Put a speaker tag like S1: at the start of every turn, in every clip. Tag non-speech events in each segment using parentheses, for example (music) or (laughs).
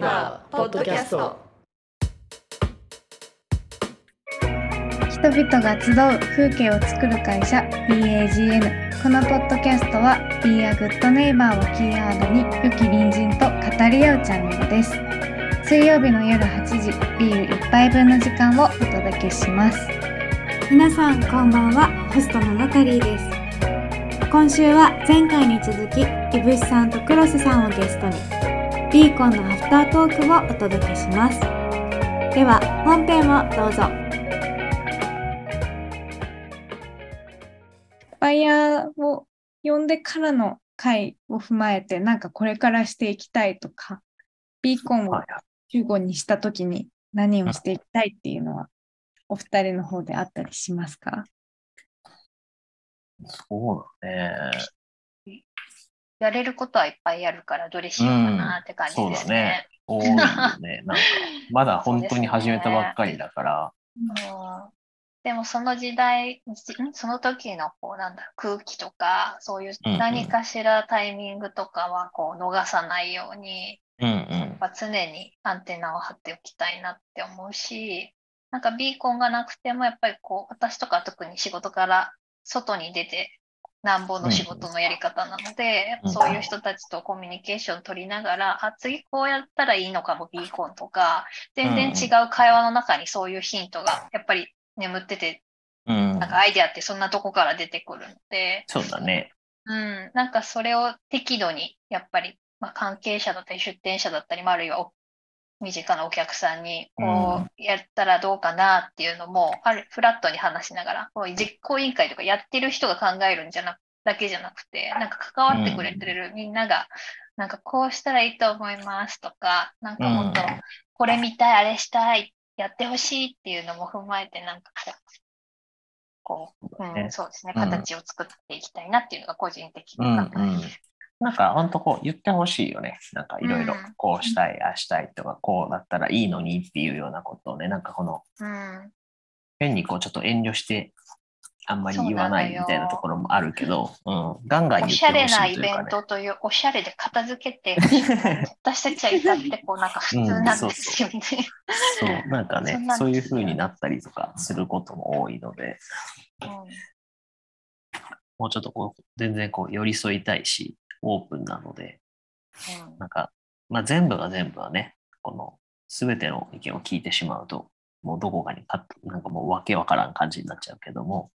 S1: A Good Neighbor ポッドキャスト
S2: 人々が集う風景を作る会社 BAGN このポッドキャストは Be a Good Neighbor をキーワードに良き隣人と語り合うチャンネルです。水曜日の夜8時ビール一杯分の時間をお届けします。
S3: 皆さんこんばんはホストのナタリーです。今週は前回に続きいぶしさんとクロスさんをゲストにビーコンのアフタートークをお届けします。では本編をどうぞ。
S2: バイヤーを呼んでからの回を踏まえてなんかこれからしていきたいとかビーコンを集合にした時に何をしていきたいっていうのはお二人の方であったりしますか？
S4: そうだね。
S5: やれることはいっぱいあるから、どれしようかなって感じですね。
S4: 多いよね。(laughs) なんか、まだ本当に始めたばっかりだから。
S5: うんでもその時代、じその時のこうなんだ空気とか、そういう
S4: うんうん
S5: 何かしらタイミングとかはこう逃さないように、
S4: うんうん
S5: 常にアンテナを張っておきたいなって思うし、なんかビーコンがなくてもやっぱりこう私とか特に仕事から外に出てなんぼの仕事のやり方なので、やっぱそういう人たちとコミュニケーション取りながら、あ、次こうやったらいいのかもビーコンとか、全然違う会話の中にそういうヒントがやっぱり眠ってて、
S4: うん。
S5: なんかアイデアってそんなとこから出てくるので、
S4: そうだね。
S5: うん、なんかそれを適度に、やっぱり、まあ、関係者だったり出店者だったり、まああるいはお身近なお客さんに、こう、やったらどうかなっていうのも、ある、フラットに話しながら、こう実行委員会とかやってる人が考えるんじゃなだけじゃなくて、なんか関わってくれてるみんなが、なんかこうしたらいいと思いますとか、なんかもっと
S4: うん。
S5: これ見たい、あれしたい、やってほしいっていうのも踏まえて、なんかこう、こう、ん、そうですね、
S4: うん
S5: 形を作っていきたいなっていうのが個人的
S4: うん
S5: な
S4: うん。なんか本当こう言ってほしいよね。なんかいろいろ
S5: うん。
S4: こうしたい、ああしたいとか、こうだったらいいのにっていうようなことをね、なんかこの
S5: うん、
S4: 変にこうちょっと遠慮してあんまり言わないみたいなところもあるけど、うん、ガンガン言
S5: お
S4: ってほしい
S5: しゃれなイ
S4: というかね。
S5: ベントという、おしゃれで片付けて (laughs) 私たちは至ってこうなんか普通なんですよね。(laughs)
S4: そう、なんかね
S5: そん、なん
S4: そういう風になったりとかすることも多いので、もうちょっとこう、全然こう寄り添いたいし、オープンなので、
S5: うん。
S4: なんか、まあ全部が全部はね、この全ての意見を聞いてしまうと、もうどこかにかなんかもうわけわからん感じになっちゃうけども、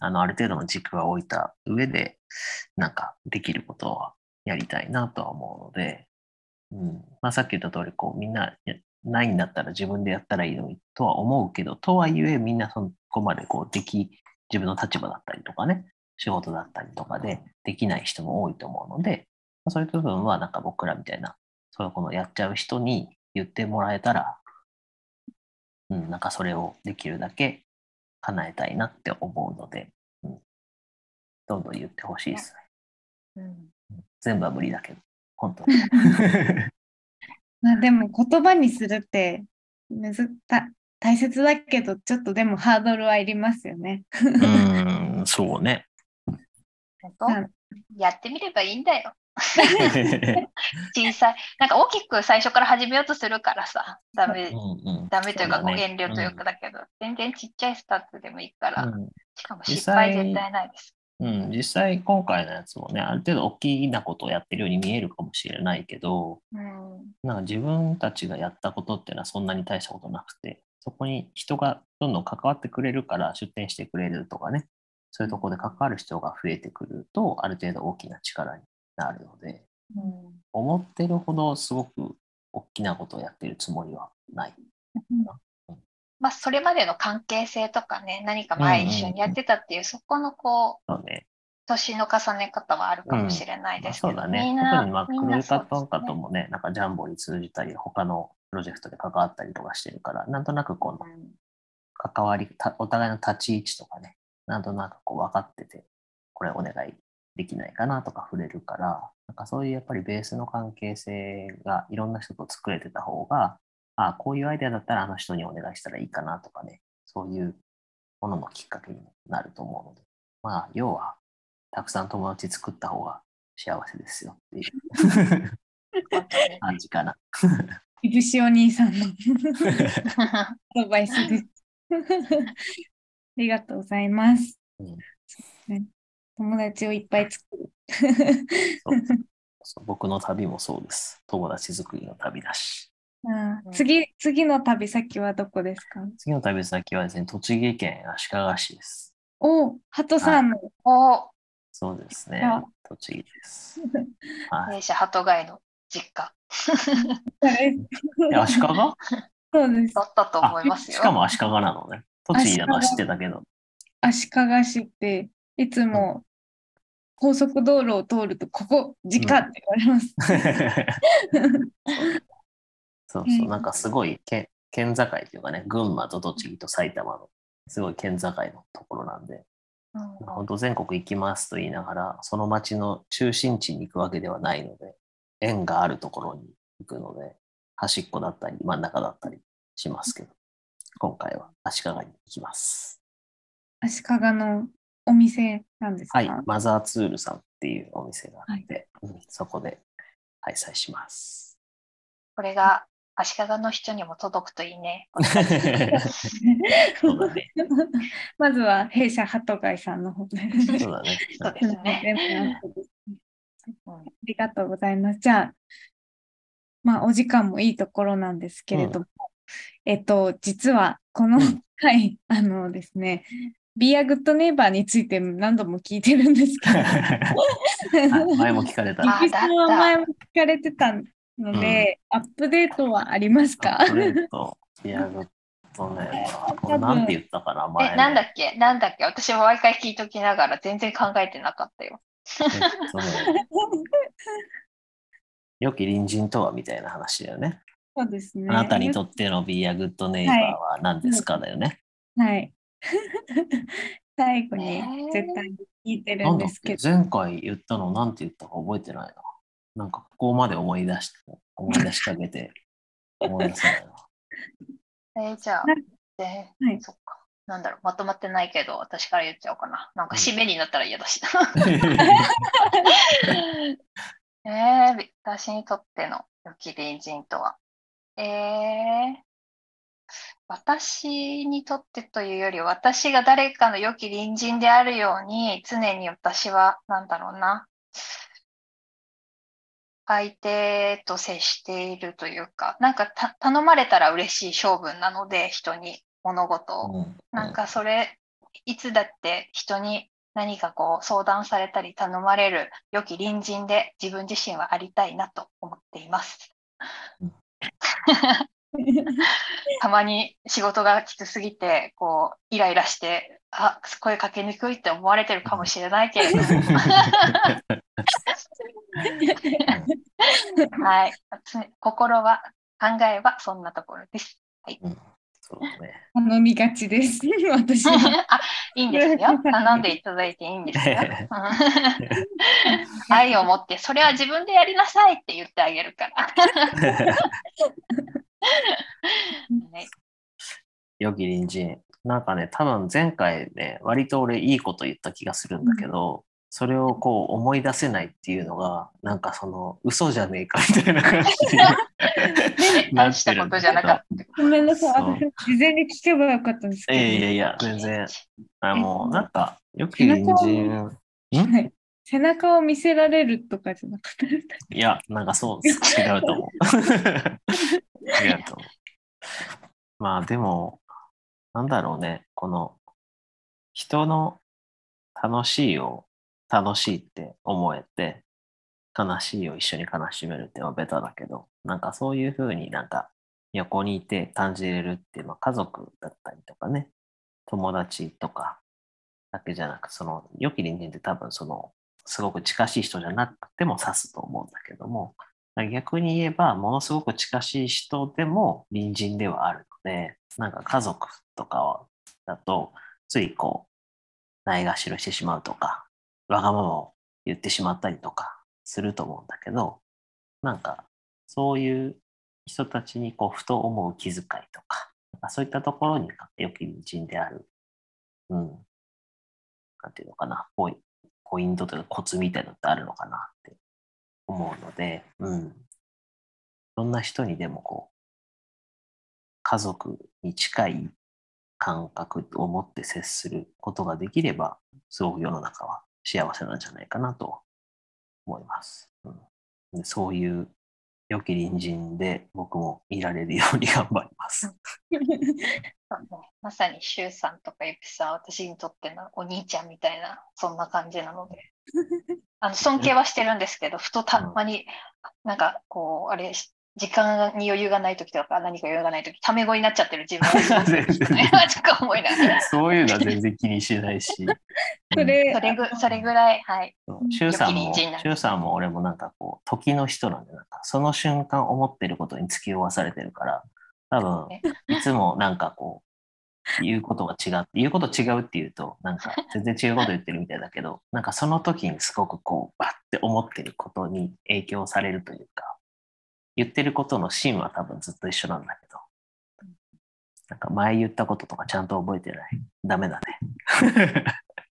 S4: あの、ある程度の軸は置いた上で、なんかできることはやりたいなとは思うので、うん、まあさっき言った通り、こうみんなやないんだったら自分でやったらいいのにとは思うけど、とはいえみんなそこまでこうでき、自分の立場だったりとかね、仕事だったりとかでできない人も多いと思うので、まあそういう部分はなんか僕らみたいな、そういうこのやっちゃう人に言ってもらえたら、うん、なんかそれをできるだけ叶えたいなって思うので、うん、どんどん言ってほしいですね。
S5: うん
S4: 全部は無理だけど、本当に。(laughs)
S2: まあでも言葉にするってむずた大切だけどちょっとでもハードルはいりますよね。
S4: うん、そうね。
S5: 本当？
S2: うん。
S5: やってみればいいんだよ。(laughs) 小さい。なんか大きく最初から始めようとするからさ、ダメ、
S4: うんうん。
S5: ダメというか、
S4: そうだね。
S5: 遠慮というかだけど、全然ちっちゃいスタートでもいいから、
S4: うん。
S5: しかも失敗絶対ないです。
S4: うん、実際今回のやつもね、ある程度大きなことをやってるように見えるかもしれないけど、
S5: うん。
S4: なんか自分たちがやったことっていうのはそんなに大したことなくて、そこに人がどんどん関わってくれるから出店してくれるとかね、そういうところで関わる人が増えてくると、ある程度大きな力になるので、
S5: うん
S4: 思ってるほどすごく大きなことをやってるつもりはない。
S5: まあ、それまでの関係性とかね、何か前一緒にやってたっていう、そこのこう、
S4: そうね。
S5: 年の重ね方はあるかもしれない
S4: まあ
S5: ですけど、
S4: そうだね。特にまあ、クルータ
S5: そうですね
S4: トンカともね、なんかジャンボに通じたり、他のプロジェクトで関わったりとかしてるから、なんとなくこの
S5: うん
S4: 関わり、たお互いの立ち位置とかね、なんとなくこう分かってて、これお願いできないかなとか触れるから、なんかそういうやっぱりベースの関係性がいろんな人と作れてた方が、あこういうアイデアだったらあの人にお願いしたらいいかなとかね、そういうもののきっかけになると思うので、まあ、要は、たくさん友達作った方が幸せですよっていう。感じかな。
S2: いぶしお兄さんの (laughs) アドバイスです。ありがとうございます。
S4: うん
S2: ね友達をいっぱい作る。(laughs)
S4: 僕の旅もそうです。友達作りの旅だし。
S5: うん
S2: あー次、次の旅先はどこですか？
S4: 次の旅先はですね、栃木県足利市です。
S2: お、ハトさんの。
S5: お
S4: そうですね
S2: あ。
S4: 栃木です。(laughs) はい。
S5: 弊社鳩貝の実家
S4: え足利？
S2: そうです
S5: だ。ったと思いますよ。
S4: しかも足利なのね。栃木だのは知ってたけど。
S2: 足利市って、いつも高速道路を通ると、ここ、時間って言われます。
S4: そうそう、なんかすごい県県境っていうかね、群馬と栃木と埼玉のすごい県境のところなんで、
S5: うん。
S4: 本当全国行きますと言いながら、その町の中心地に行くわけではないので、縁があるところに行くので、端っこだったり真ん中だったりしますけど、今回は足利に行きます。
S2: 足利のお店なんですか？
S4: はい、マザーツールさんっていうお店があって、うんそこで開催します。
S5: これが足利の人にも届くといいね。(laughs)
S4: そうだね。(laughs)
S2: まずは弊社鳩貝さんの方で。
S4: そうだね。
S2: ありがとうございます。じゃあ、まあ、お時間もいいところなんですけれども、えっと、実はこの
S4: うん
S2: 回、あのですね、Be a Good Neighbor について何度も聞いてるんですけど、(laughs)
S4: はい前も聞かれた。
S5: あ
S2: ゆきさんは前も聞かれてたので、アップデートはありますか？
S4: アップデート、いや、グッとね、(laughs) なんて言ったかな、前
S5: え、
S4: ね。
S5: なんだっけ？なんだっけ？私も毎回聞いときながら全然考えてなかったよ。
S4: えっとね、(laughs) 良き隣人とはみたいな話だよね。
S2: そうですね。
S4: あなたにとっての Be a Good Neighbor は何ですかだよね。
S2: はい。(laughs) 最後に絶対に聞いてる
S4: なん
S2: ですけど、
S4: 前回言ったのなんて言ったか覚えてないな。なんかここまで思い出して、思い出してあげて、(laughs) 思い出せないな。
S5: えーじゃあ
S2: な、
S5: で、
S2: はい
S5: そっか。なんだろう、まとまってないけど、私から言っちゃおうかな。なんか
S4: うん
S5: 締めになったら嫌だし。(laughs) えー、私にとっての良き隣人とは？えー、私にとってというより、私が誰かの良き隣人であるように、常に私は、なんだろうな、相手と接しているというか、なんかた頼まれたら嬉しい性分なので、人に物事を。
S4: うん
S5: なんかそれ、いつだって人に何かこう相談されたり頼まれる良き隣人で自分自身はありたいなと思っています。(laughs) たまに仕事がきつすぎて、こう、イライラして、あ、声かけにくいって思われてるかもしれないけれども。(laughs) はい。つ心は、考えはそんなところです。
S4: うんそうだね。
S2: 頼みがちです。(laughs) 私は。
S5: あ、いいんですよ。頼んでいただいていいんですよ。う (laughs) ん愛を持って、それは自分でやりなさいって言ってあげるから。はい
S4: 良き隣人。なんかね、多分前回ね、割と俺いいこと言った気がするんだけど、それをこう思い出せないっていうのが、なんかその嘘じゃねえかみたいな感じに (laughs) な
S5: 大
S4: っ
S5: してことじゃ
S4: るんだ
S5: った。
S2: ごめんなさい。事前に聞けばよかったんですけど。
S4: いやいやいや、全然。あもうなんか、良き隣人。ん？
S2: はい背中を見せられるとかじゃなくて。
S4: いや、なんかそう、違うと思う。(laughs) 違うと思う。まあでも、なんだろうね、この人の楽しいを楽しいって思えて、悲しいを一緒に悲しめるっていうのはベタだけど、なんかそういうふうになんか横にいて感じれるっていうのは家族だったりとかね、友達とかだけじゃなく、その良き隣人って多分そのすごく近しい人じゃなくても指すと思うんだけども、逆に言えば、ものすごく近しい人でも隣人ではあるので、なんか家族とかだと、ついこう、ないがしろしてしまうとか、わがままを言ってしまったりとかすると思うんだけど、なんか、そういう人たちにこう、ふと思う気遣いとか、なんかそういったところに良き隣人である、うん、なんていうのかな、ポイポイントというかコツみたいなのってあるのかなって思うので、うん、ろんな人にでもこう、家族に近い感覚を持って接することができれば、すごく世の中は幸せなんじゃないかなと思います。うん、でそういう良き隣人で僕もいられるように頑張ります。
S5: まさにシュウさんとかユピさんは私にとってのお兄ちゃんみたいなそんな感じなので (laughs) あの尊敬はしてるんですけどふとたまになんかこうあれ時間に余裕がない時とか何か余裕がない時タメ語になっちゃってる自分。が (laughs)
S4: 全然。
S5: とか思いながら
S4: そういうのは全然気にしないし。(laughs)
S2: それ
S5: それぐそれぐらいはい。
S4: う。ん。シュウさんも、シュウさんも俺もなんかこう、時の人なんで、なんかその瞬間思ってることに突き負わされてるから、多分
S5: ね、
S4: いつもなんかこう、言うことが違う、言うこと違うっていうと、なんか全然違うこと言ってるみたいだけど、なんかその時にすごくこう、バッて思ってることに影響されるというか、言ってることの芯は多分ずっと一緒なんだけど、なんか前言ったこととかちゃんと覚えてない？ダメだね。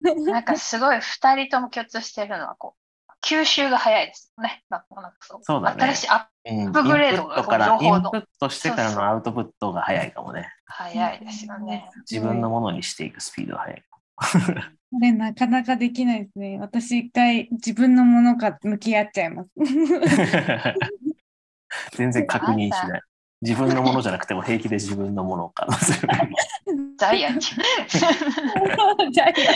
S4: (laughs)
S5: なんかすごい二人とも共通してるのはこう吸収が早いですよねなんかなんかそう
S4: そうだね
S5: 新しいアッ
S4: プ
S5: プグレードが
S4: ットから、インプットしてからのアウトプットが早いかもね。
S5: 早いですよね。
S4: 自分のものにしていくスピードが速い。
S2: これなかなかできないですね。私一回自分のものか向き合っちゃいます。(laughs) (laughs)
S4: 全然確認しない。自分のものじゃなくても平気で自分のものか。
S5: ジャイアンじゃん。
S2: ジャイアン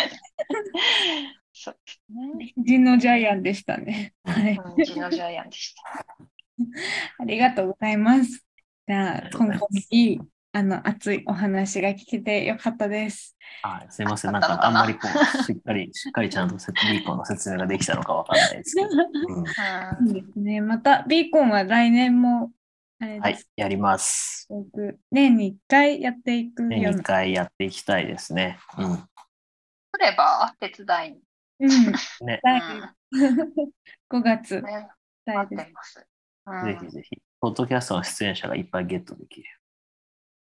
S5: そうですね。
S2: 人のジャイアンでしたね。はい。
S5: うんうちのジャイアンでした。(laughs)
S2: ありがとうございます。じゃあ今
S4: います
S2: 回いいあの熱いお話が聞けてよかったです。
S4: はい、すいません。な？んかあんまりこう、しっかり、しっかりちゃんと説 (laughs) ビーコンの説明ができたのかわかんないですけど。うん
S5: うん
S2: そうですね。またビーコンは来年もあれ
S4: はい
S2: です、、
S4: やります。
S2: 僕年に1回やっていく
S4: 年2
S2: ような。
S4: 回やっていきたいですね。うん。
S5: 来れば手伝いに。
S2: うん。(laughs)
S4: ね、
S2: 来
S5: う
S2: 5 (laughs) 月
S5: んね、待って。ます。うん
S4: ぜひぜひ。ポッドキャストの出演者がいっぱいゲットできる。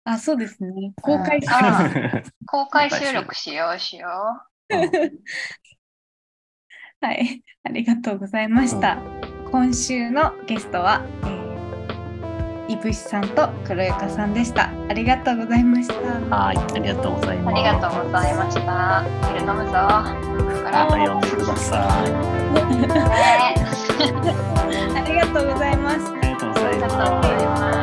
S2: あ、そうですね。公開
S5: うんあ (laughs) 公開収録しようしよ
S2: はい、ありがとうございました。今週のゲストは、えー、いぶしさんと黒ゆかさんでした。ありがとうございました。
S4: はい、ありがとうございうます。
S5: ありがとうございました。ビール飲むぞ。
S4: また呼んでください。
S5: ね (laughs)
S2: ありがとうございます。
S4: ありがとうご。
S5: ざいます。